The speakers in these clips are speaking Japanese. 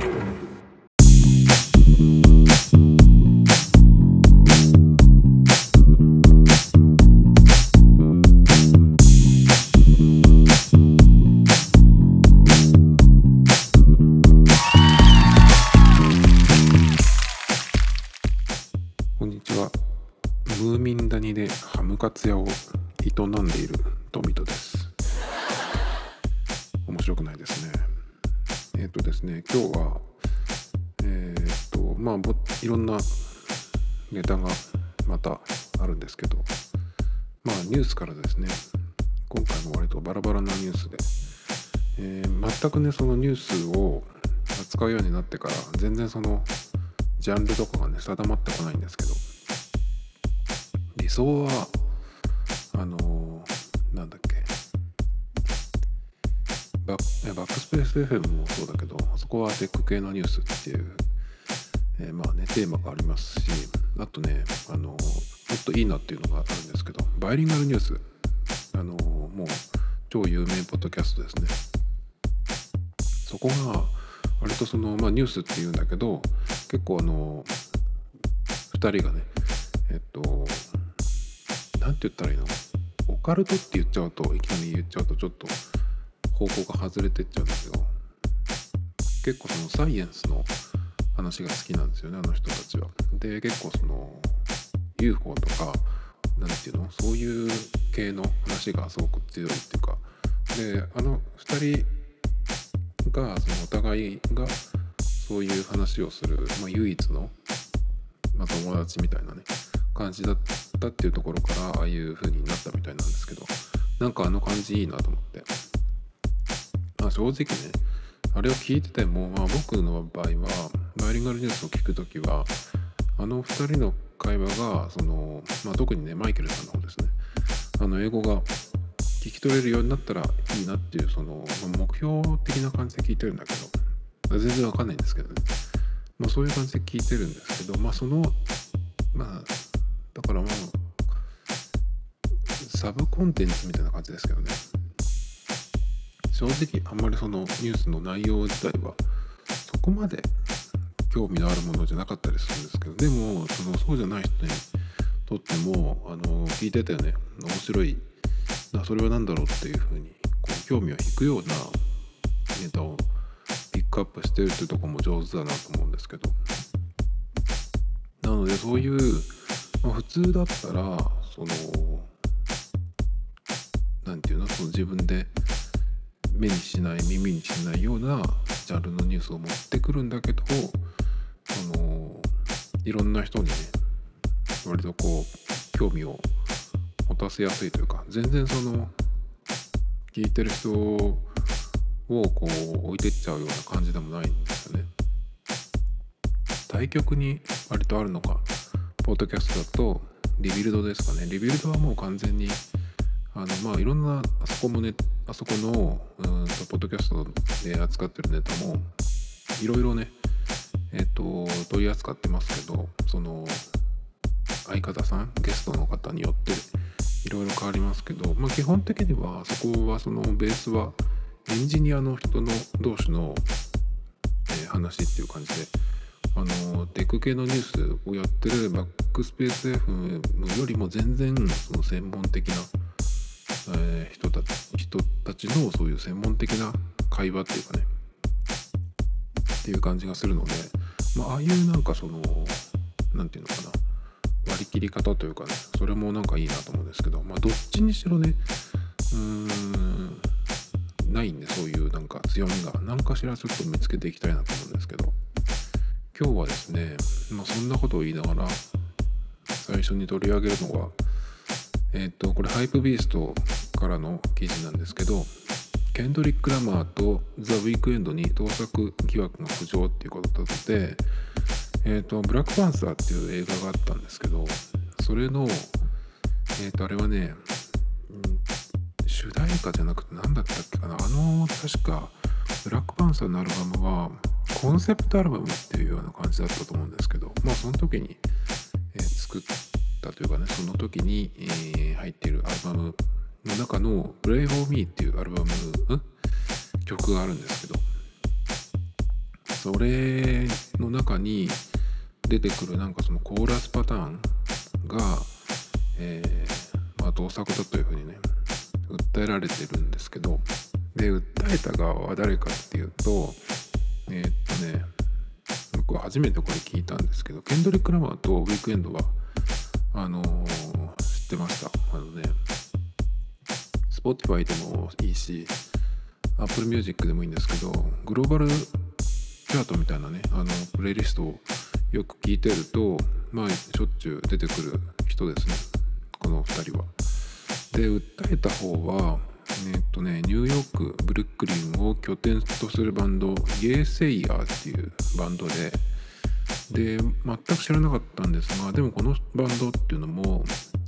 こんにちは。全くね、そのニュースを扱うようになってから、全然その、ジャンルとかがね定まってこないんですけど。理想はあのーなんだっけ。バッバックスペース FM もそうだけどそこはテック系のニュースっていう、えーまあねテーマがありますしあとねあのもっといいなっていうのがあるんですけどバイリンガルニュース。あのもう超有名ポッドキャストですね。そこが割とその、まあ、ニュースっていうんだけど結構あの2人がねえっとなんて言ったらいいの？オカルトって言っちゃうといきなり言っちゃうとちょっと方向が外れてっちゃうんですけど結構そのサイエンスの話が好きなんですよねあの人たちは。で結構その UFO とかなんていうの？そういう系の話がすごく強いっていうか。であの2人がそのお互いがそういう話をする、まあ、唯一の、まあ、友達みたいなね感じだったっていうところからああいう風になったみたいなんですけどなんかあの感じいいなと思って、まあ、正直ねあれを聞いてても、まあ、僕の場合はバイリンガルニュースを聞く時はあの2人の会話がその、まあ、特にねマイケルさんの方ですね。あの英語が聞き取れるようになったらいいなっていうその、ま目標的な感じで聞いてるんだけど全然わかんないんですけどね、まあ、そういう感じで聞いてるんですけどまあそのまあだからまあサブコンテンツみたいな感じですけどね。正直あんまりそのニュースの内容自体はそこまで興味のあるものじゃなかったりするんですけどでもそのそうじゃない人にとってもあの聞いててね。面白いそれは何だろうっていうふうにこう興味を引くようなネタをピックアップしてるっていうとこも上手だなと思うんですけど。なのでそういう、まあ、普通だったらそのなんていうの？その自分で目にしない耳にしないようなジャンルのニュースを持ってくるんだけどそのいろんな人にね割とこう興味を持たせやすいというか全然その聞いてる人をこう置いてっちゃうような感じでもないんですよね。対極に割とあるのがポッドキャストだとリビルドですかねリビルドはもう完全にあのまあいろんなあそこもねあそこのうんとポッドキャストで扱ってるネタもいろいろねえっ、と取り扱ってますけどその相方さんゲストの方によっていろいろ変わりますけど、まあ、基本的にはそこはそのベースはエンジニアの人の同士の、え話っていう感じであのテック系のニュースをやってるバックスペース FM よりも全然その専門的な、えー人たち人たちのそういう専門的な会話っていうかねっていう感じがするので、まああいうなんかそのなんていうのかな割り切り方というかねそれもなんかいいなと思うんですけどまあどっちにしろねうーんないんでそういうなんか強みが何かしらちょっと見つけていきたいなと思うんですけど今日はですね、まあ、そんなことを言いながら最初に取り上げるのはえっ、とこれハイプビーストからの記事なんですけどケンドリック・ラマーとザ・ウィークエンドに盗作疑惑が浮上っていうことでえっ、と、ブラックパンサーっていう映画があったんですけど、それの、えっ、と、あれはね、うん主題歌じゃなくて何だったっけかな、あの、確か、ブラックパンサーのアルバムは、コンセプトアルバムっていうような感じだったと思うんですけど、まあ、その時に、えー作ったというかね、その時に、えー入っているアルバムの中の、Play for Me っていうアルバム、ん？曲があるんですけど、それの中に出てくるなんかそのコーラスパターンが、えー、まあ、盗作だというふうにね訴えられてるんですけどで訴えた側は誰かっていうとえー、っとね僕は初めてこれ聞いたんですけどケンドリック・ラマーとウィークエンドはあのー、知ってました。あのね Spotify でもいいし Apple Music でもいいんですけどグローバルチャートみたいなねあのプレイリストをよく聞いてるとまあしょっちゅう出てくる人ですねこの2人は。で訴えた方はえっとねニューヨークブルックリンを拠点とするバンドゲーセイヤーっていうバンドでで全く知らなかったんですがでもこのバンドっていうのも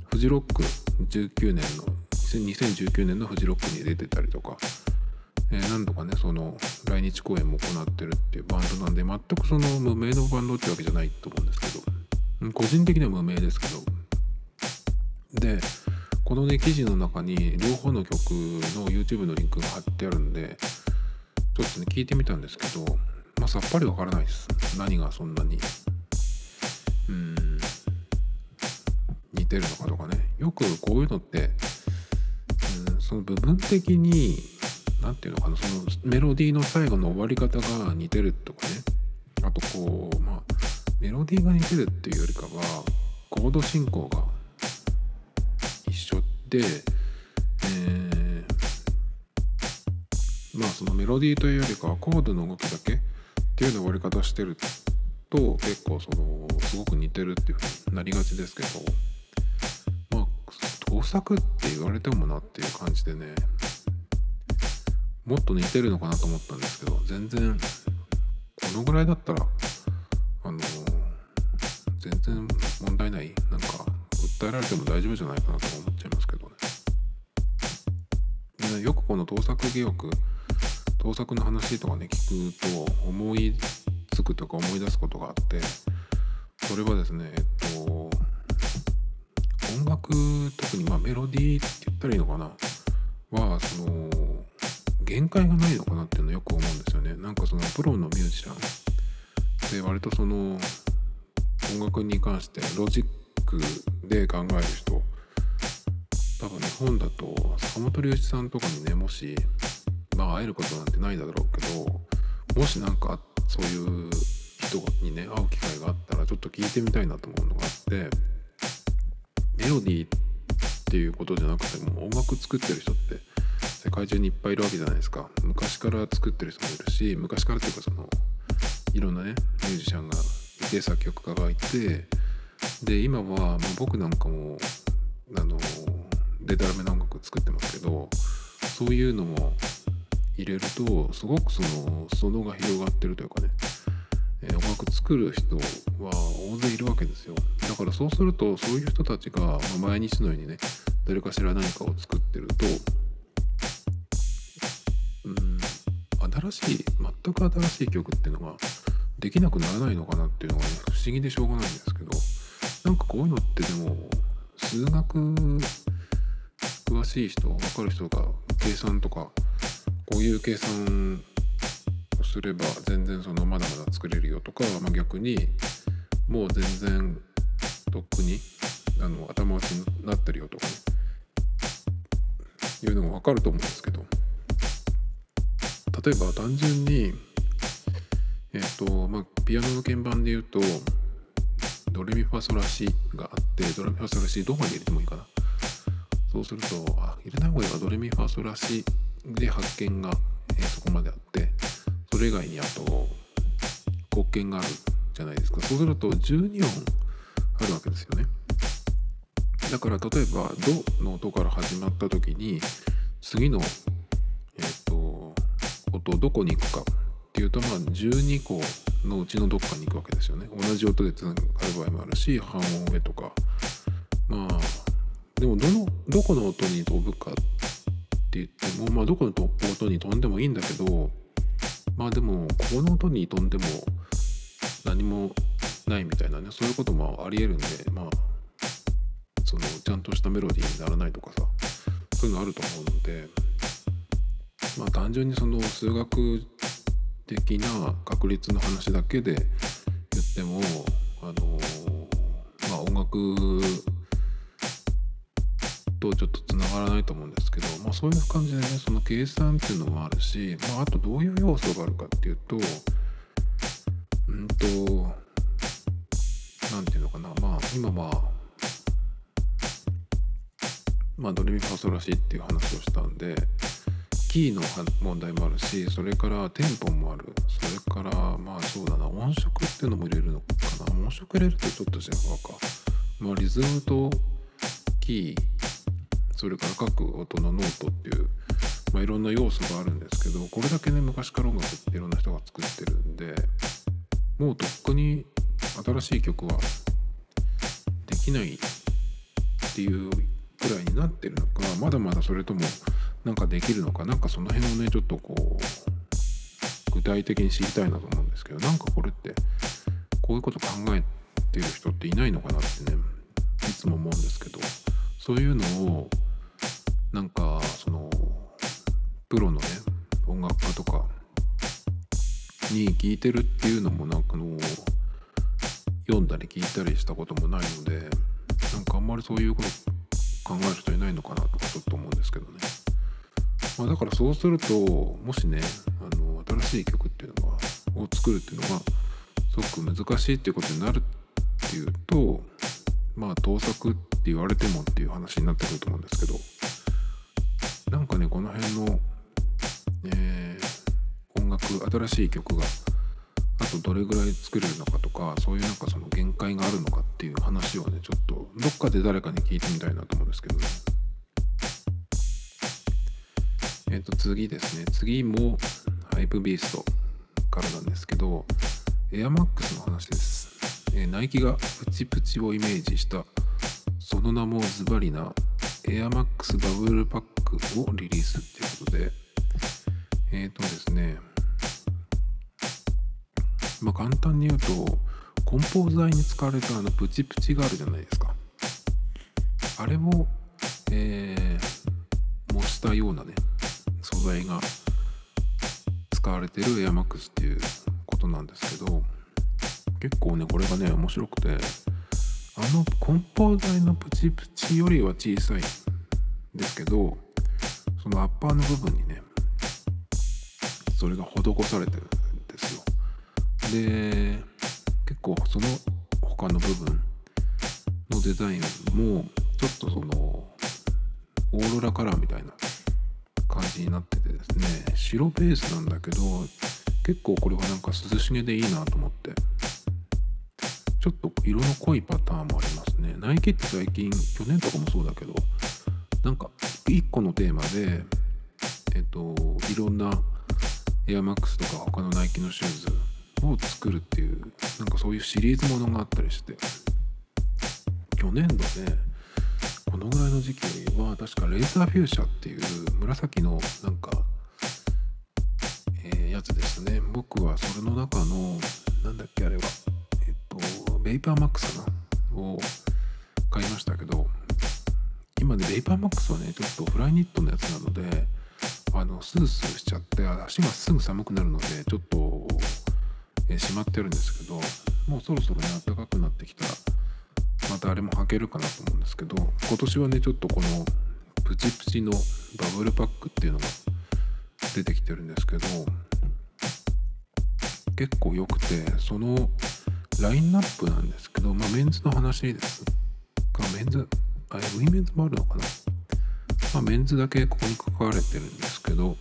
フジロック19年の2019年のフジロックに出てたりとか、えー、何度かねその来日公演も行ってるっていうバンドなんで全くその無名のバンドってわけじゃないと思うんですけど個人的には無名ですけど。でこのね記事の中に両方の曲の YouTube のリンクが貼ってあるんでちょっとね聞いてみたんですけどまあさっぱりわからないです。何がそんなにうん似てるのかとかね。よくこういうのってうんその部分的に何て言うのかなそのメロディーの最後の終わり方が似てるとかね。あとこうまあメロディーが似てるっていうよりかはコード進行が一緒で、えー、まあそのメロディーというよりかはコードの動きだけっていうような終わり方してると結構そのすごく似てるっていうふうになりがちですけどまあ盗作って言われてもなっていう感じでねもっと似てるのかなと思ったんですけど全然このぐらいだったらあの全然問題ないなんか訴えられても大丈夫じゃないかなと思っちゃいますけどね。よくこの盗作疑惑盗作の話とかね聞くと思いつくとか思い出すことがあってそれはですねえっと音楽特にまあメロディーって言ったらいいのかな？はその限界がないのかなっていうのよく思うんですよね。なんかそのプロのミュージシャン。で割とその音楽に関してロジックで考える人。多分日本だと坂本龍一さんとかにねもしまあ会えることなんてないだろうけどもし何かそういう人にね会う機会があったらちょっと聞いてみたいなと思うのがあってメロディーっていうことじゃなくても音楽作ってる人って界中にいっぱいいるわけじゃないですか。昔から作ってる人もいるし昔からっていうかそのいろんなねミュージシャンがいて作曲家がいてで今は、まあ、僕なんかもあのデタラメな音楽作ってますけどそういうのも入れるとすごくその裾が広がってるというかね、えー、音楽作る人は大勢いるわけですよ。だからそうするとそういう人たちが、ま、毎日のようにね誰かしら何かを作ってると新しい全く新しい曲っていうのができなくならないのかなっていうのがね不思議でしょうがないんですけどなんかこういうのってでも数学詳しい人分かる人が計算とかこういう計算をすれば全然そのまだまだ作れるよとか、まあ、逆にもう全然とっくにあの頭打ちになってるよとかねいうのが分かると思うんですけど。例えば単純にえっ、ー、とまあピアノの鍵盤で言うとドレミファソラシがあってドレミファソラシどこまで入れてもいいかな。そうするとあ入れない方がドレミファソラシで発見が、えー、そこまであってそれ以外にあと黒鍵があるじゃないですか。そうすると12音あるわけですよね。だから例えば「ド」の音から始まった時に次の、音どこに行くかっていうとまあ12個のうちのどっかに行くわけですよね。同じ音でつながる場合もあるし半音上とか。まあでもどのどこの音に飛ぶかって言ってもまあどこの音に飛んでもいいんだけどまあでもここの音に飛んでも何もないみたいなねそういうこともありえるんでまあそのちゃんとしたメロディーにならないとかさそういうのあると思うので。まあ単純にその数学的な確率の話だけで言ってもあのまあ音楽とちょっとつながらないと思うんですけど、まあ、そういう感じでねその計算っていうのもあるし、まあ、あとどういう要素があるかっていうとうんと何て言うのかな。まあ今まあまあドレミファソラシっていう話をしたんでキーの問題もあるしそれからテンポもある。それからまあそうだな。音色っていうのも入れるのかな。音色入れるとちょっと違うか。まあリズムとキーそれから各音のノートっていう、まあ、いろんな要素があるんですけどこれだけね昔から音楽っていろんな人が作ってるんでもうとっくに新しい曲はできないっていうくらいになってるのかまだまだそれともなんかできるのか？なんかその辺をねちょっとこう具体的に知りたいなと思うんですけどなんかこれってこういうこと考えてる人っていないのかなってねいつも思うんですけどそういうのをなんかそのプロのね音楽家とかに聞いてるっていうのもなんかの読んだり聞いたりしたこともないのでなんかあんまりそういうこと考える人いないのかなとかちょっと思うんですけどね、まあ、だからそうするともしねあの新しい曲っていうのがを作るっていうのがすごく難しいっていうことになるっていうとまあ盗作って言われてもっていう話になってくると思うんですけどなんかねこの辺の、えー、音楽新しい曲があとどれぐらい作れるのかとかそういうなんかその限界があるのかっていう話をねちょっとどっかで誰かに聞いてみたいなと思うんですけどね。えっ、と次ですね次もハイプビーストからなんですけどエアマックスの話です、えー、ナイキがプチプチをイメージしたその名もズバリなエアマックスバブルパックをリリースっていうことで、えっ、ー、とですね、まあ簡単に言うと、梱包材に使われたあのプチプチがあるじゃないですか。あれを、えー、模したようなね、素材が使われてるエアマックスっていうことなんですけど、結構ね、これがね、面白くて、あの梱包材のプチプチよりは小さいんですけどそのアッパーの部分にねそれが施されてるんですよ。で結構その他の部分のデザインもちょっとそのオーロラカラーみたいな感じになっててですね白ベースなんだけど結構これはなんか涼しげでいいなと思って。ちょっと色の濃いパターンもありますね。ナイキって最近去年とかもそうだけどなんか1個のテーマでえっといろんなエアマックスとか他のナイキのシューズを作るっていうなんかそういうシリーズものがあったりして。去年度ねこのぐらいの時期は確かレーザーフューシャっていう紫のなんか、えー、やつでしたね。僕はそれの中のなんだっけあれはえっとベイパーマックスかなを買いましたけど今ねベイパーマックスはねちょっとフライニットのやつなのであのスースーしちゃって足がすぐ寒くなるのでちょっと、えー、しまってるんですけどもうそろそろね暖かくなってきたらまたあれも履けるかなと思うんですけど今年はねちょっとこのプチプチのバブルパックっていうのが出てきてるんですけど結構良くてそのラインナップなんですけど、まあ、メンズの話です。がメンズあれウィメンズもあるのかな。まあ、メンズだけここに書かれてるんですけど、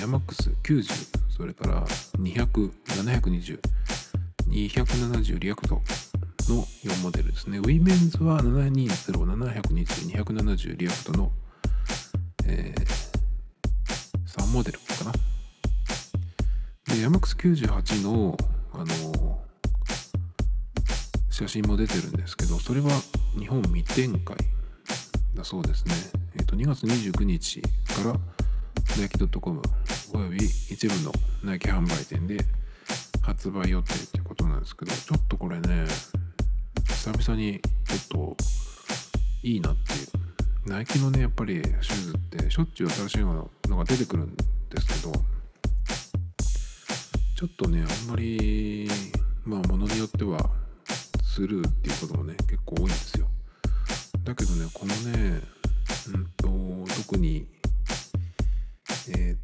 エアマックス90、それから200、720、270リアクトの4モデルですね。ウィメンズは720、720、270リアクトの、えー、3モデルかな。で、エアマックス98の、あのー、写真も出てるんですけど、それは日本未展開だそうですね。えっ、ー、と、2月29日からナイキ .com および一部のナイキ販売店で発売予定ということなんですけど、ちょっとこれね、久々にちょっといいなっていう。ナイキのね、やっぱりシューズってしょっちゅう新しいのが出てくるんですけど、ちょっとねあんまりまあものによってはスルーっていうこともね結構多いんですよだけどねこのねうんと特にえ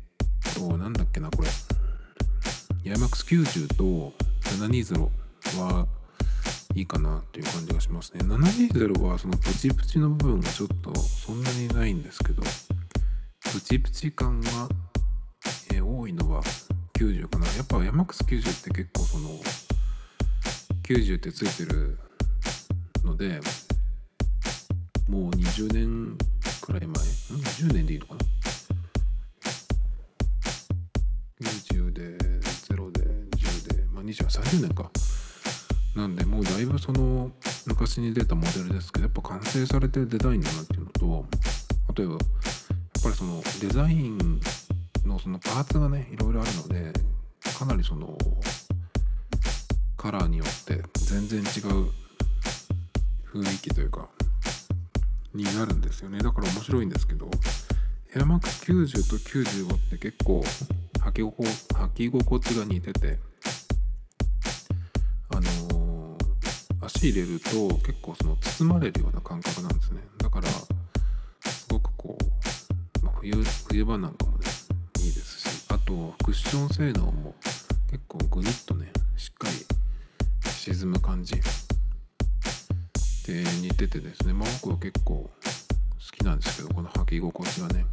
ー、っとなんだっけなこれ AirMax90 と720はいいかなっていう感じがしますね。720はそのプチプチの部分がちょっとそんなにないんですけどプチプチ感が、えー、多いのは90かな。やっぱ AirMax90 って結構その90ってついてるのでもう20年くらい前？ん20年でいいのかな？90で0で10でまあ2030年か。なんでもうだいぶその昔に出たモデルですけどやっぱ完成されてるデザインだなっていうのと例えばやっぱりそのデザインのそのパーツがねいろいろあるのでかなりそのカラーによって全然違う雰囲気というかになるんですよね。だから面白いんですけど AirMax90 と95って結構履き履き心地が似てて足入れると結構その包まれるような感覚なんですね。だからすごくこう、まあ、冬冬場なんかもねいいですしあとクッション性能も結構グニッとねしっかり沈む感じ。で似ててですね、まあ、僕は結構好きなんですけどこの履き心地がね。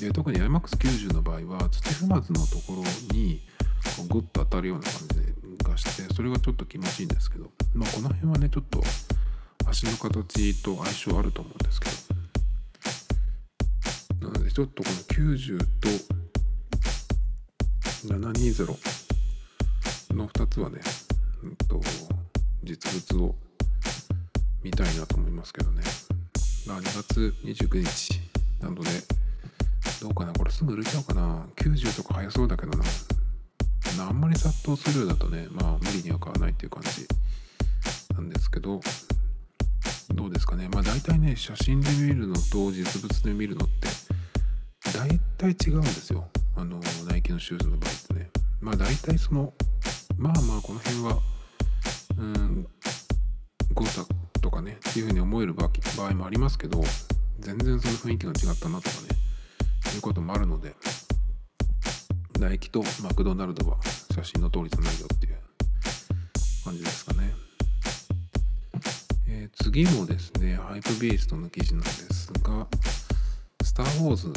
で特に IMAX90 の場合は土踏まずのところにこうグッと当たるような感じでがしてそれがちょっと気持ちいいんですけど、まあ、この辺はねちょっと足の形と相性あると思うんですけどなのでちょっとこの90と720の2つはねうんと、実物を見たいなと思いますけどね。まあ、2月29日なので、どうかな？これすぐ売れちゃうかな ?90 とか早そうだけどな。あんまり殺到するようだとね、まあ無理には買わないっていう感じなんですけど、どうですかね。まあ大体ね、写真で見るのと実物で見るのって、大体違うんですよ。あの、ナイキのシューズの場合ってね。まあ大体そのまあまあこの辺はうん誤差とかねっていうふうに思える場合もありますけど全然その雰囲気が違ったなとかねいうこともあるのでナイキとマクドナルドは写真の通りじゃないよっていう感じですかね、えー、次もですね。ハイプビーストの記事なんですが「スター・ウォーズ」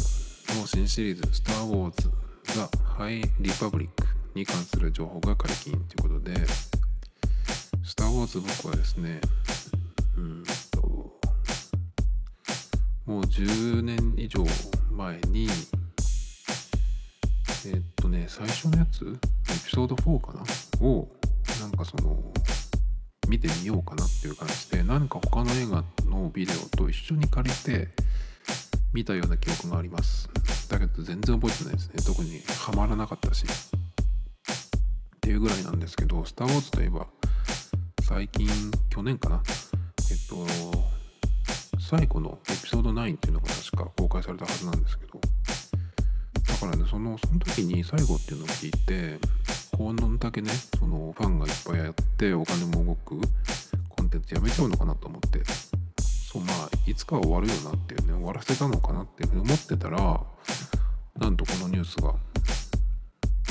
の新シリーズ「スター・ウォーズ・ザ・ハイ・リパブリック」に関する情報が解禁ということで、スター・ウォーズ僕はですね、うんと、もう10年以上前に、えっとね、最初のやつ、エピソード4かな？を、なんかその、見てみようかなっていう感じで、何か他の映画のビデオと一緒に借りて、見たような記憶があります。だけど全然覚えてないですね。特にハマらなかったし。っていうぐらいなんですけど「スター・ウォーズ」といえば最近去年かな？えっと最後のエピソード9っていうのが確か公開されたはずなんですけどからねそのその時に最後っていうのを聞いてこんだけねそのファンがいっぱいやってお金も動くコンテンツやめちゃうのかなと思って。そうまあいつかは終わるよなっていうね終わらせたのかなっていうふうに思ってたらなんとこのニュースが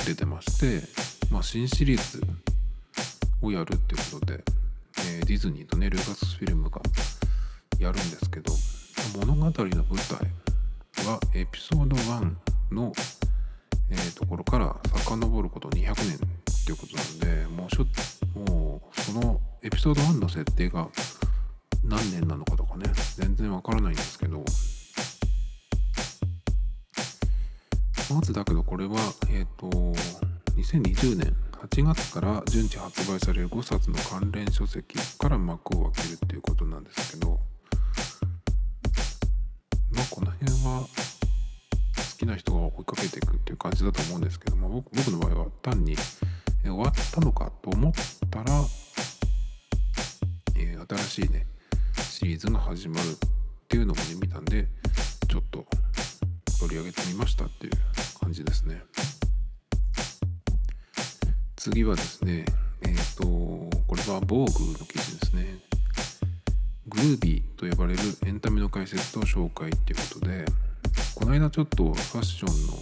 出てましてまあ、新シリーズをやるっていうことで、えー、ディズニーとねルーカスフィルムがやるんですけど物語の舞台はエピソード1の、えー、ところから遡ること200年っていうことなんでもうしょもうそのエピソード1の設定が何年なのかとかね全然わからないんですけどまずだけどこれはえっ、ー、と2020年8月から順次発売される5冊の関連書籍から幕を開けるっていうことなんですけどまあこの辺はきな人が追いかけていくっていう感じだと思うんですけども僕僕の場合は単に終わったのかと思ったら、えー、新しいねシリーズが始まるっていうのもね見たんでちょっと取り上げてみましたっていう感じですね。次はですねえっ、ー、とこれは防具の記事ですねグルービーと呼ばれるエンタメの解説と紹介っていうことでこの間ちょっとファッションの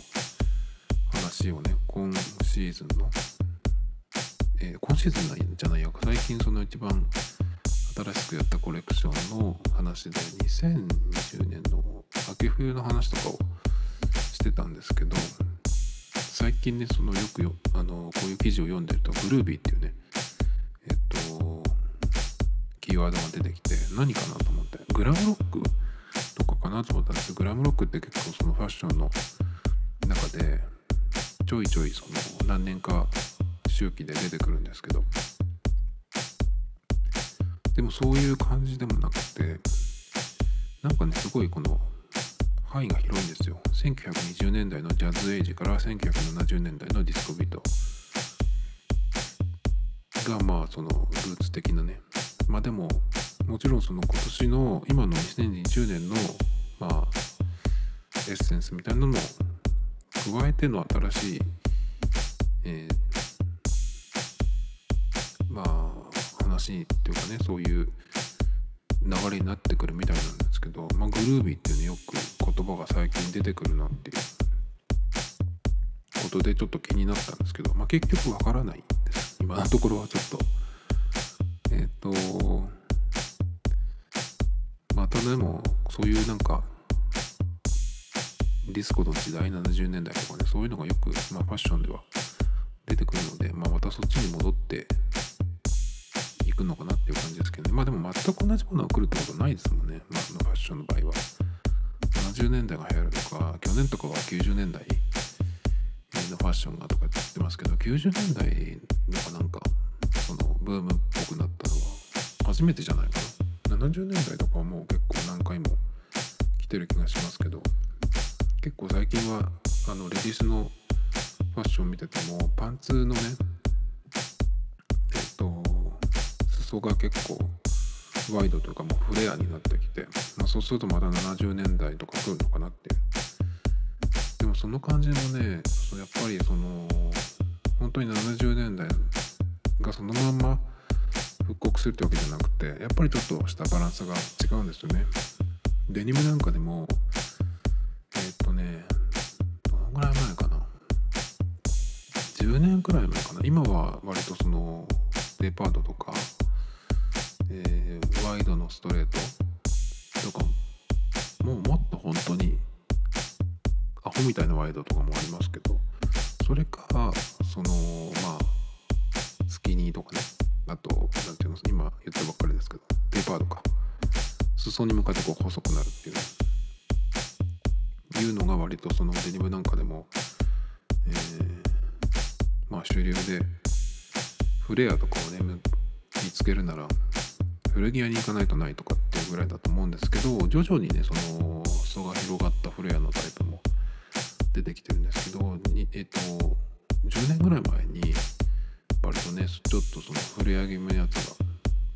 話をね今シーズンの、えー、今シーズンじゃないや最近その一番新しくやったコレクションの話で2020年の秋冬の話とかをしてたんですけど最近ねそのよくよあのこういう記事を読んでるとグルービーっていうねえっとキーワードが出てきて何かなと思って。グラムロックかなと思ったんですけどグラムロックって結構そのファッションの中でちょいちょいその何年か周期で出てくるんですけどでもそういう感じでもなくてなんかねすごいこの範囲が広いんですよ。1920年代のジャズエイジから1970年代のディスコビート。がまあそのルーツ的なね。まあでももちろんその今年の今の2020年のまあエッセンスみたいなのも加えての新しい、えー、まあ話っていうかねそういう流れになってくるみたいなんですけど、まあ、グルービーっていうねよく言葉が最近出てくるなっていうことでちょっと気になったんですけど、まあ、結局わからないんです。今のところはちょっとえっ、ー、とまたでもそういうなんかディスコの時代70年代とかねそういうのがよく、まあ、ファッションでは出てくるので、まあ、またそっちに戻っていくのかなっていう感じですけどね。まあでも全く同じものが来るってことはないですもんね、まあ、のファッションの場合は。70年代が流行るとか去年とかは90年代のファッションがとかって言ってますけど90年代のかなんかそのブームっぽくなったのは初めてじゃないかな。70年代とかはもう結構何回も来てる気がしますけど結構最近はあのレディースのファッション見ててもパンツのねえっと裾が結構ワイドというかもうフレアになってきて、まあ、そうするとまた70年代とか来るのかなってでもその感じもねやっぱりその本当に70年代がそのまんま復刻するってわけじゃなくてやっぱりちょっとしたバランスが違うんですよねデニムなんかでもえっとね。どんぐらい前かな10年くらい前かな今は割とそのデパートとか、えー、ワイドのストレートとかもうもっと本当にアホみたいなワイドとかもありますけど割とそのデニムなんかでも、えーまあ主流でフレアとかをね見つけるなら古着屋に行かないとないとかっていうぐらいだと思うんですけど徐々にねその裾が広がったフレアのタイプも出てきてるんですけどえっと10年ぐらい前に割とねちょっとそのフレア気味のやつが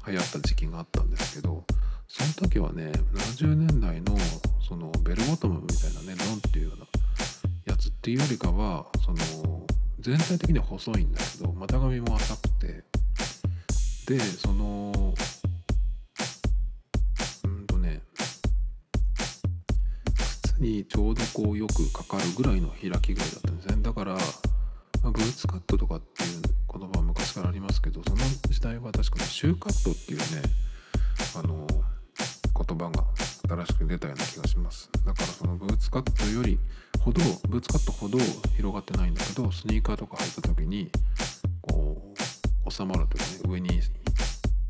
流行った時期があったんですけどその時はね70年代のそのベルボトムみたいなねドンっていうようなやつっていうよりかはその全体的には細いんだけど股上も浅くてでそのうんとね靴にちょうどこうよくかかるぐらいの開き具合だったんですね。だから、まあ、ブーツカットとかっていう言葉は昔からありますけどその時代は確かにシューカットっていうねあの言葉が新しく出たような気がします。だからそのブーツカットよりほどブーツカットほど広がってないんだけどスニーカーとか履いた時にこう収まるというね上に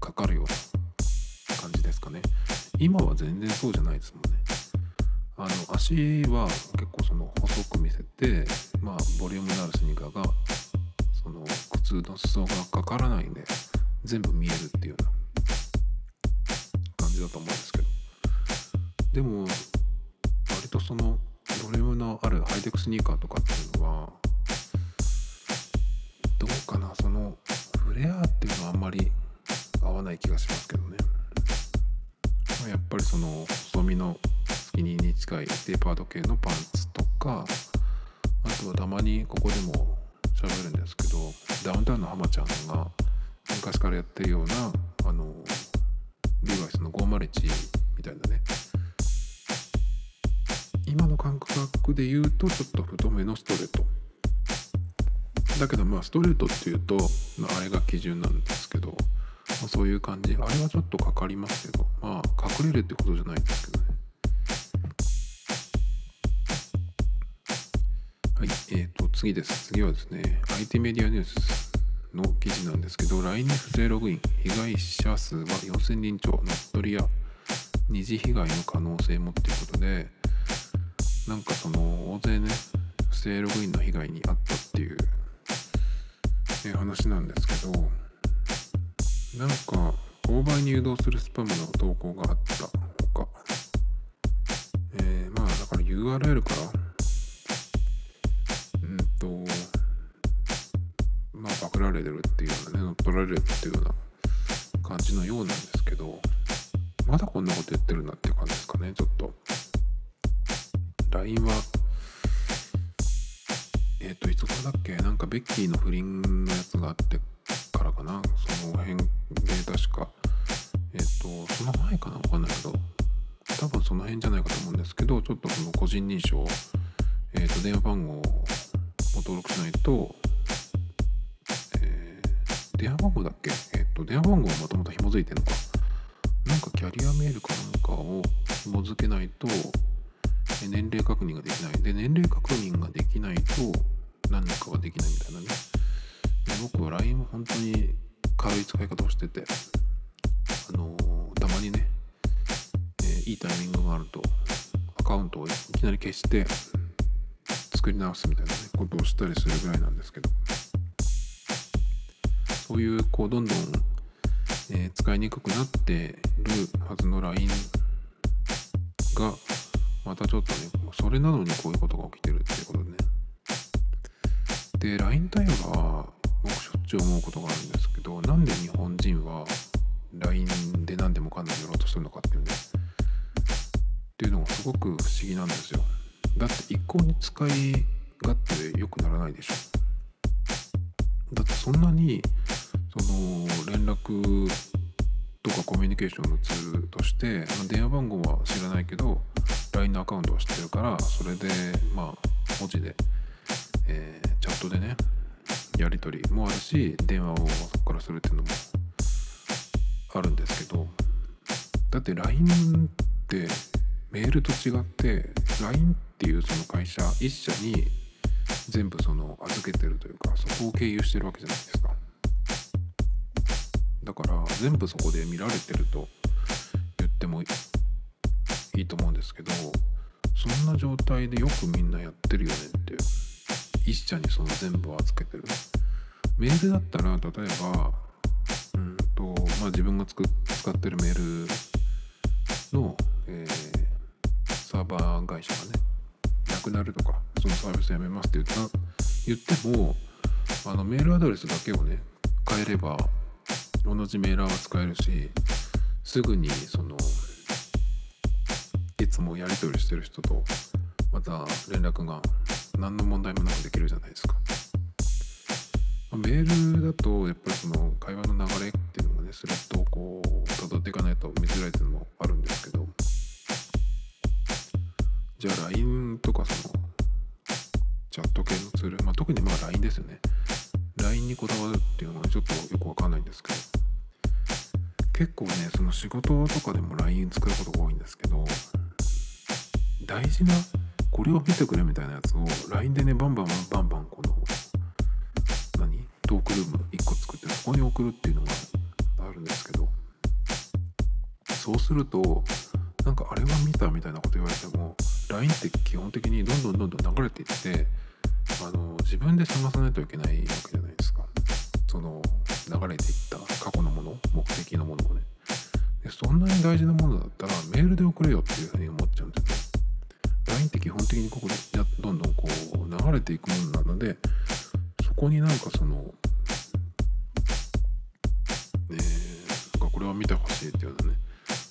かかるような感じですかね。今は全然そうじゃないですもんね。あの足は結構その細く見せてまあボリュームのあるスニーカーがその靴の裾がかからないんで全部見えるっていうような感じだと思うんですけど。でも割とそのボリュームのあるハイテクスニーカーとかっていうのはどうかなそのフレアっていうのはあんまり合わない気がしますけどね。まあやっぱりその細身のスキニーに近いデパート系のパンツとかあとはたまにここでも喋るんですけどダウンタウンの浜ちゃんが昔からやってるようなあのリバイスの501みたいなね今の感覚で言うとちょっと太めのストレート。だけどまあストレートっていうとあれが基準なんですけど、まあ、そういう感じあれはちょっとかかりますけどまあ隠れるってことじゃないんですけどね。はいえーと次です。次はですね IT メディアニュースの記事なんですけど LINE に不正ログイン被害者数は4000人超乗っ取りや二次被害の可能性もっていうことでなんかその大勢ね不正ログインの被害に遭ったっていう、え話なんですけどなんか購買に誘導するスパムの投稿があったほかえー、まあだから URL からうんとまあパクられてるっていうようなね乗っ取られるっていうような感じのようなんですけどまだこんなこと言ってるなっていう感じ LINE はえっ、ー、といつ頃だっけ？なんかベッキーの不倫のやつがあってからかな？その辺で確か。えっ、ー、とその前かな？わかんないけど。多分その辺じゃないかと思うんですけどちょっとその個人認証えっ、ー、と電話番号を登録しないと、え、電話番号だっけ？えっ、と電話番号はもともと紐づいてるのか。こうどんどん、えー、使いにくくなってるはずの LINE がまたちょっとねそれなのにこういうことが起きてるっていうことでね。で LINE 対話は僕しょっちゅう思うことがあるんですけどなんで日本人は LINE で何でもかんでもやろうとするのかっていうね。っていうのがすごく不思議なんですよ。だって一向に使い勝手良くならないでしょ。だってそんなにその連絡とかコミュニケーションのツールとして電話番号は知らないけど LINE のアカウントは知ってるからそれでまあ文字で、えー、チャットでねやり取りもあるし電話をそこからするっていうのもあるんですけどだって LINE ってメールと違って LINE っていうその会社一社に全部その預けてるというかそこを経由してるわけじゃないですか。だから全部そこで見られてると言ってもいいと思うんですけどそんな状態でよくみんなやってるよねって一社にその全部を預けてる。メールだったら例えばうんとまあ自分がつく使ってるメールの、えー、サーバー会社がねなくなるとかそのサービスやめますって言った言ってもあのメールアドレスだけをね変えれば同じメーラーは使えるしすぐにそのいつもやり取りしてる人とまた連絡が何の問題もなくできるじゃないですか。メールだとやっぱりその会話の流れっていうのがねスレッドをこう辿っていかないと見づらいっていうのもあるんですけどじゃあ LINE とかそのチャット系のツール、まあ、特にまあ LINE ですよね LINE にこだわるっていうのはちょっとよくわかんないんですけど結構ねその仕事とかでも LINE 作ることが多いんですけど大事なこれを見てくれみたいなやつを LINE でねバンバンバンバンこの何？トークルーム1個作ってそこに送るっていうのがあるんですけどそうするとなんかあれは見たみたいなこと言われても LINE って基本的にどんどんどんどん流れていってあの自分で探さないといけないわけじゃないですか。その流れていった。過去のもの目的のものをね。でそんなに大事なものだったらメールで送れよっていうふうに思っちゃうんですよ LINE って基本的にここでどんどんこう流れていくものなのでそこになんかそのねなんかこれは見てほしいっていうようなね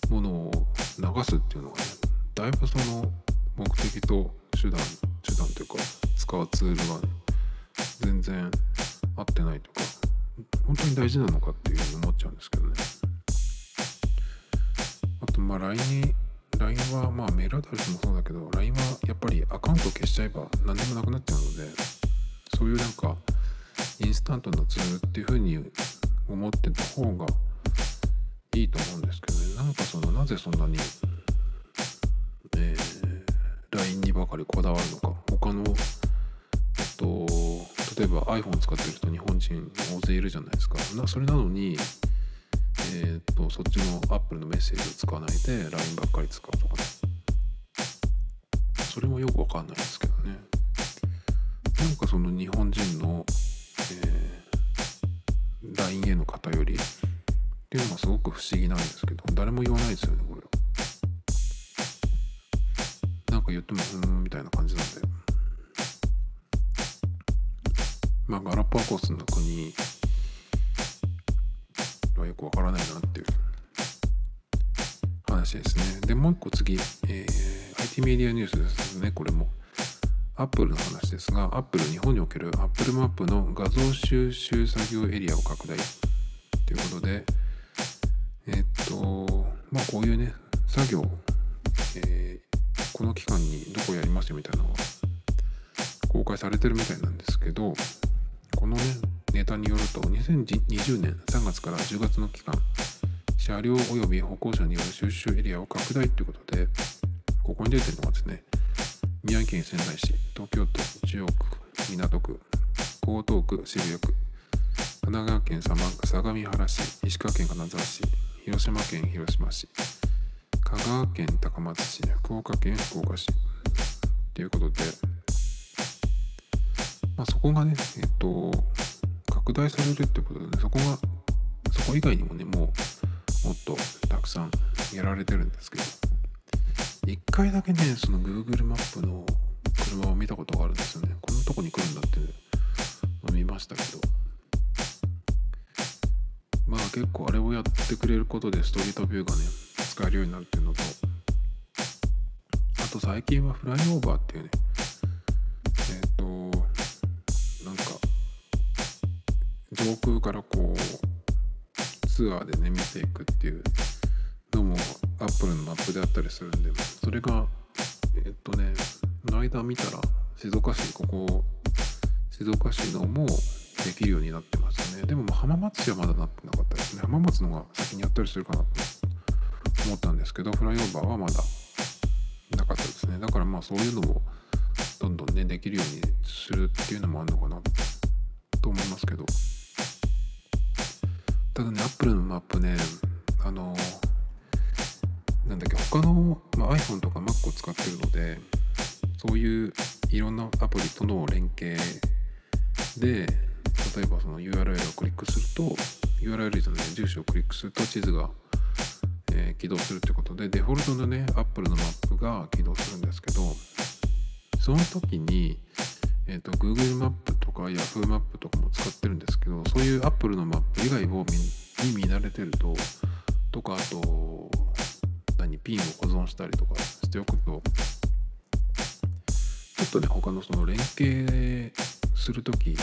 ものを流すっていうのがねだいぶその目的と手段手段というか使うツールが、ね、全然合ってないというか本当に大事なのかっていうふうに思っちゃうんですけどね。あとまあ LINE に LINE はまあメールアドレスもそうだけど LINE はやっぱりアカウント消しちゃえば何でもなくなっちゃうのでそういうなんかインスタントなツールっていうふうに思ってた方がいいと思うんですけどね。なんかそのなぜそんなに、えー、LINE にばかりこだわるのか。他のえっと例えば iPhone 使ってる人日本人大勢いるじゃないですか。なそれなのにえー、っとそっちの Apple のメッセージを使わないで LINE ばっかり使うとかね。それもよくわかんないですけどね。なんかその日本人の、えー、LINE への偏りっていうのがすごく不思議なんですけど誰も言わないですよねこれなんか言ってもうんみたいな感じなんで。まあガラパゴスの国はよくわからないなっていう話ですね。でもう一個次、えー、IT メディアニュースですね。これも。 Appleの話ですが、 Apple 日本における Apple マップの画像収集作業エリアを拡大。ということで、えっと、まあこういうね、作業、えー、この期間にどこやりますよみたいなのが公開されてるみたいなんですけど、このね、ネタによると、2020年3月から10月の期間、車両及び歩行者による収集エリアを拡大ということで、ここに出てるのがですね、宮城県仙台市、東京都中央区、港区、江東区、渋谷区、神奈川県相模原市、石川県金沢市、広島県広島市、香川県高松市、福岡県福岡市ということで、まあ、そこがね、えっと、拡大されるってことで、ね、そこが、そこ以外にもね、もう、もっとたくさんやられてるんですけど、一回だけね、その Google マップの車を見たことがあるんですよね。こんなとこに来るんだってね見ましたけど。まあ結構あれをやってくれることでストリートビューがね、使えるようになるっていうのと、あと最近はフライオーバーっていうね、上空からこう、ツアーでね、見ていくっていうのもアップルのマップであったりするんでそれがえっとねこの間見たら静岡市ここ静岡市のもできるようになってますよね。でも浜松市はまだなってなかったですね。浜松のが先にやったりするかなと思ったんですけどフライオーバーはまだなかったですね。だからまあそういうのもどんどんねできるようにするっていうのもあるのかなと思いますけど。ただねアップルのマップねあのなんだっけ他の、まあ、iPhone とか Mac を使ってるのでそういういろんなアプリとの連携で例えばその URL をクリックすると URL じゃない住所をクリックすると地図が、えー、起動するってことでデフォルトのね Apple のマップが起動するんですけどその時に、えーと、Google マップか Yahoo マップとかも使ってるんですけどそういう Apple のマップ以外をに見慣れてるととかあとにピンを保存したりとかしておくとちょっとね他のその連携する時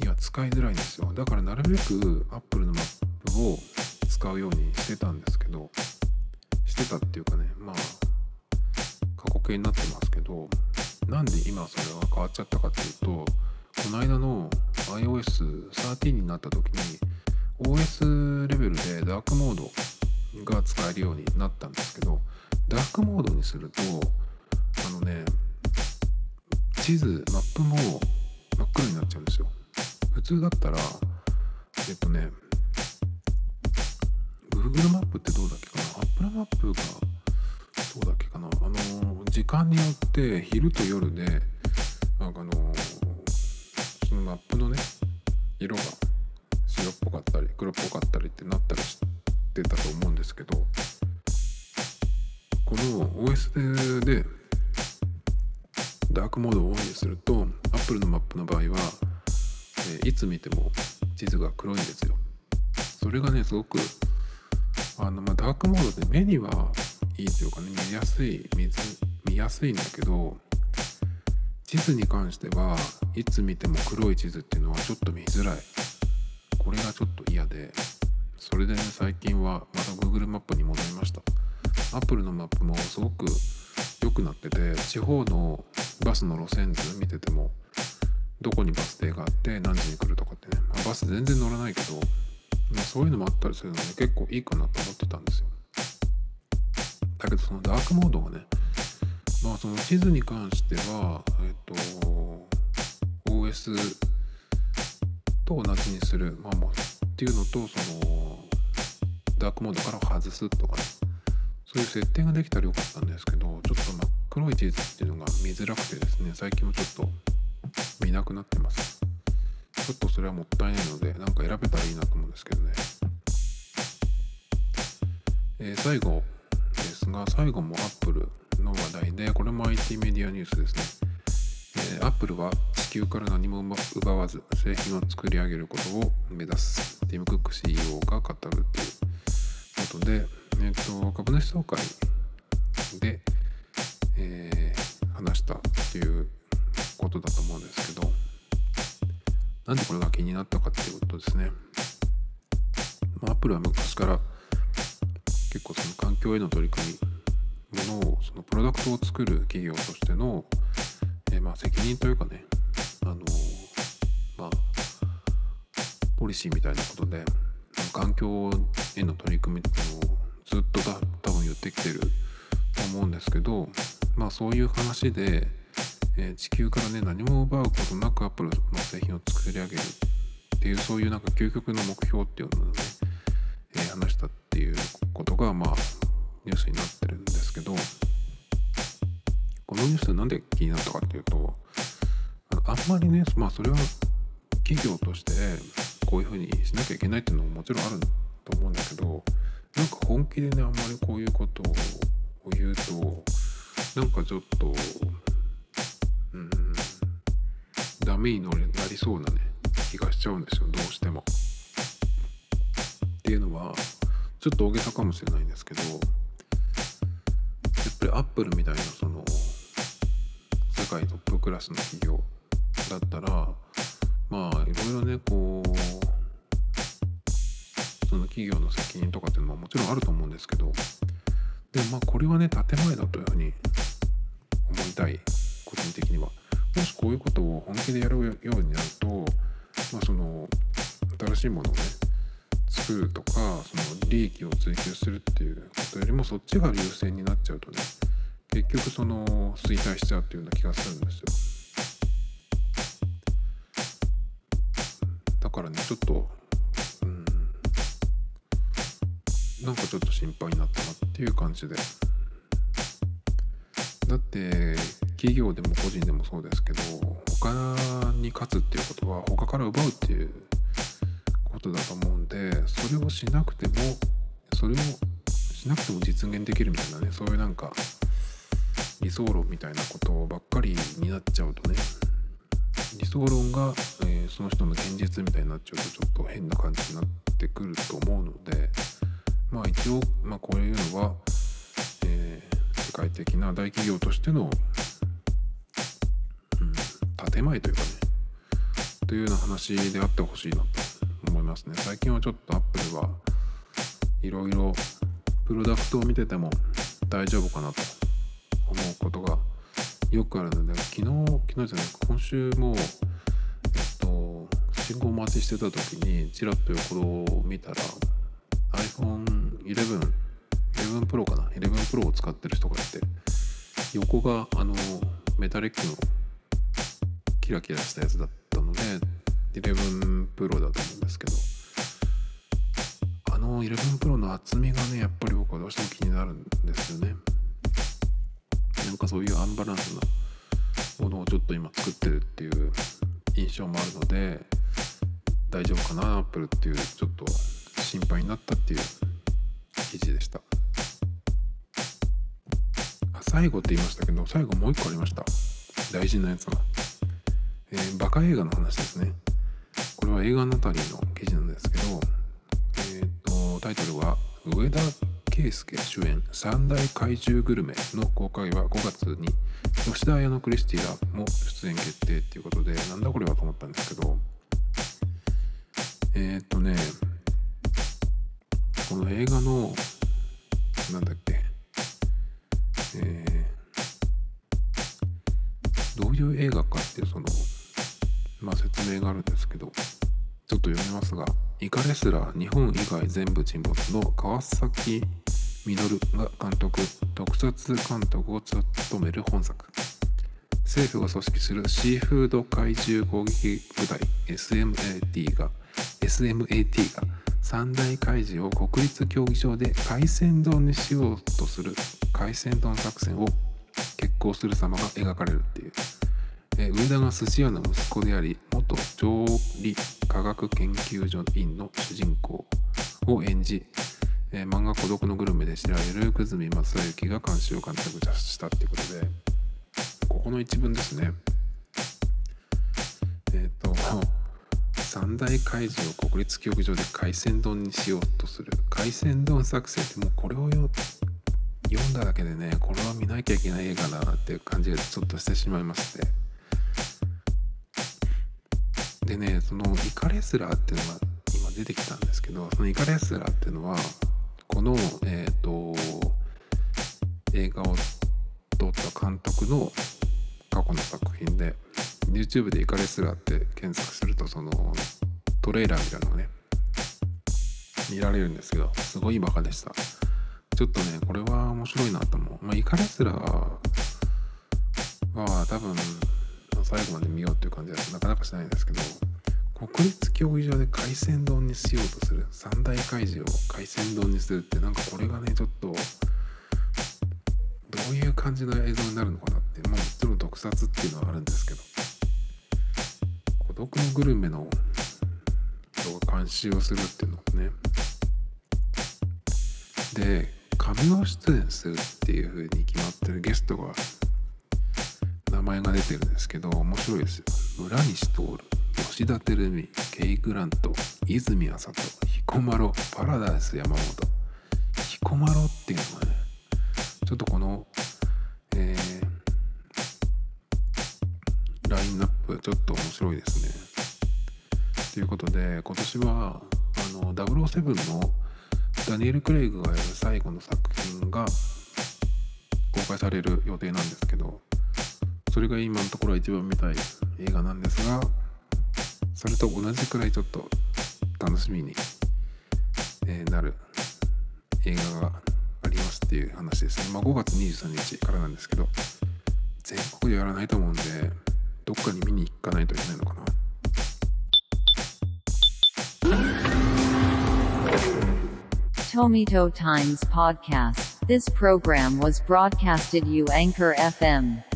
には使いづらいんですよ。だからなるべく Apple のマップを使うようにしてたんですけどしてたっていうかねまあ過去形になってますけどなんで今それが変わっちゃったかっていうとこの間の iOS13 になった時に OS レベルでダークモードが使えるようになったんですけどダークモードにするとあのね地図マップも真っ暗になっちゃうんですよ。普通だったらえっとね Google マップってどうだっけかな？Apple マップがどうだっけかな。あの時間によって昼と夜でなんかあのそのマップのね色が白っぽかったり黒っぽかったりってなったりしてたと思うんですけどこの OS でダークモードをオンにすると Apple のマップの場合は、え、いつ見ても地図が黒いんですよ。それがねすごくあの、まあ、ダークモードで目にはいいというかね見やすい見見やすいんだけど地図に関してはいつ見ても黒い地図っていうのはちょっと見づらい。これがちょっと嫌でそれでね最近はまた Google マップに戻りました。Apple のマップもすごく良くなってて地方のバスの路線図見ててもどこにバス停があって何時に来るとかってね、まあ、バス全然乗らないけど、まあ、そういうのもあったりするので結構いいかなと思ってたんですよ。だけどそのダークモードがねまあその地図に関してはえっ、と OS と同じにする、まあ、もっていうのとそのダークモードから外すとかねそういう設定ができたらよかったんですけどちょっと真っ黒い地図っていうのが見づらくてですね最近もちょっと見なくなってます。ちょっとそれはもったいないのでなんか選べたらいいなと思うんですけどね。え、最後。ですが最後も Apple の話題でこれも IT メディアニュースですねえー、Apple は地球から何も奪わず製品を作り上げることを目指すティム・クック CEO が語るということで、えーと、株主総会で、えー、話したっていうことだと思うんですけどなんでこれが気になったかっていうことですね。まあ、Apple は昔から結構その環境への取り組みものをそのプロダクトを作る企業としてのえまあ、責任というかねあのまあポリシーみたいなことで環境への取り組みっていうのをずっとだ多分言ってきてると思うんですけどまあそういう話で、えー、地球からね何も奪うことなくアップルの製品を作り上げるっていうそういうなんか究極の目標っていうのをね、えー、話したっていうことがまあニュースになってるんですけどこのニュースなんで気になったかっていうとあんまりねまあそれは企業としてこういうふうにしなきゃいけないっていうのももちろんあると思うんだけどなんか本気でねあんまりこういうことを言うとなんかちょっとうんダメになりそうなね気がしちゃうんですよどうしても。っていうのはちょっと大げさかもしれないんですけどやっぱりアップルみたいなその世界トップクラスの企業だったらまあいろいろねこうその企業の責任とかっていうのももちろんあると思うんですけどでまあこれはね建前だというふうに思いたい個人的には。もしこういうことを本気でやるようになると、まあ、その新しいものをね作るとかその利益を追求するっていうことよりもそっちが優先になっちゃうとね結局その衰退しちゃうっていうような気がするんですよ。だからねちょっとうんなんかちょっと心配になったなっていう感じで。だって企業でも個人でもそうですけど他に勝つっていうことは他から奪うっていうことだと思うんでそれをしなくてもそれをしなくても実現できるみたいなねそういうなんか理想論みたいなことばっかりになっちゃうとね理想論が、えー、その人の現実みたいになっちゃうとちょっと変な感じになってくると思うのでまあ一応、まあ、こういうのは、えー、世界的な大企業としての、うん、建前というかねというような話であってほしいなと。思いますね。最近はちょっとアップルはいろいろプロダクトを見てても大丈夫かなと思うことがよくあるので昨日昨日じゃない今週もえっと信号待ちしてた時にちらっと横を見たら iPhone11 11 Pro かな11 Pro を使ってる人がいて横があのメタリックのキラキラしたやつだったので11 Pro だと思うんですけどあの11 Pro の厚みがねやっぱり僕はどうしても気になるんですよね。なんかそういうアンバランスなものをちょっと今作ってるっていう印象もあるので大丈夫かなアップルっていうちょっと心配になったっていう記事でした。あ最後って言いましたけど最後もう一個ありました。大事なやつが、えー、バカ映画の話ですね。これは映画ナタリーの記事なんですけどえっ、ー、とタイトルは上田圭介主演三大怪獣グルメの公開は5月に吉田彩乃クリスティラも出演決定っていうことでなんだこれはと思ったんですけどえー、っとねこの映画のなんだっけえー、どういう映画かっていうそのまあ説明があるんですけどちょっと読みますがイカレスラー日本以外全部沈没の川崎実が監督特撮監督を務める本作。政府が組織するシーフード怪獣攻撃部隊 SMAT が SMAT が三大怪獣を国立競技場で海鮮丼にしようとする海鮮丼作戦を決行する様が描かれるっていう、え上田が寿司屋の息子であり元調理科学研究所員の主人公を演じえー、漫画「孤独のグルメ」で知られる久住正幸が監修を監督したっていうことでここの一文ですね。えっ、ー、と三大怪獣を国立競技場で海鮮丼にしようとする。海鮮丼作戦ってもうこれを読んだだけでねこれは見なきゃいけない映画だなっていう感じがちょっとしてしまいまして。でねそのイカレスラーっていうのが今出てきたんですけどそのイカレスラーっていうのはこの、えーと、映画を撮った監督の過去の作品で YouTube で「イカレスラー」って検索するとそのトレーラーみたいなのがね見られるんですけどすごいバカでした。ちょっとねこれは面白いなと思う、まあ、イカレスラーは多分最後まで見ようっていう感じはなかなかしないんですけど国立競技場で海鮮丼にしようとする三大怪獣を海鮮丼にするってなんかこれがねちょっとどういう感じの映像になるのかなってまあもちろん特撮っていうのはあるんですけど孤独のグルメの人が監修をするっていうのもねで神を出演するっていう風に決まってるゲストが前が出てるんですけど面白いですよ。村西徹吉田照美ケイ・グラント泉麻人彦摩呂パラダイス山本。彦摩呂っていうのがねちょっとこのえー、ラインナップちょっと面白いですね。ということで今年はあの007のダニエル・クレイグがやる最後の作品が公開される予定なんですけどそれが今のところ一番見たい映画なんですがそれと同じくらいちょっと楽しみに、えなる映画がありますっていう話ですね。まあ、5月23日からなんですけど全国でやらないと思うんでどっかに見に行かないといけないのかな。Tomito Times Podcast. This program was broadcasted you Anchor FM.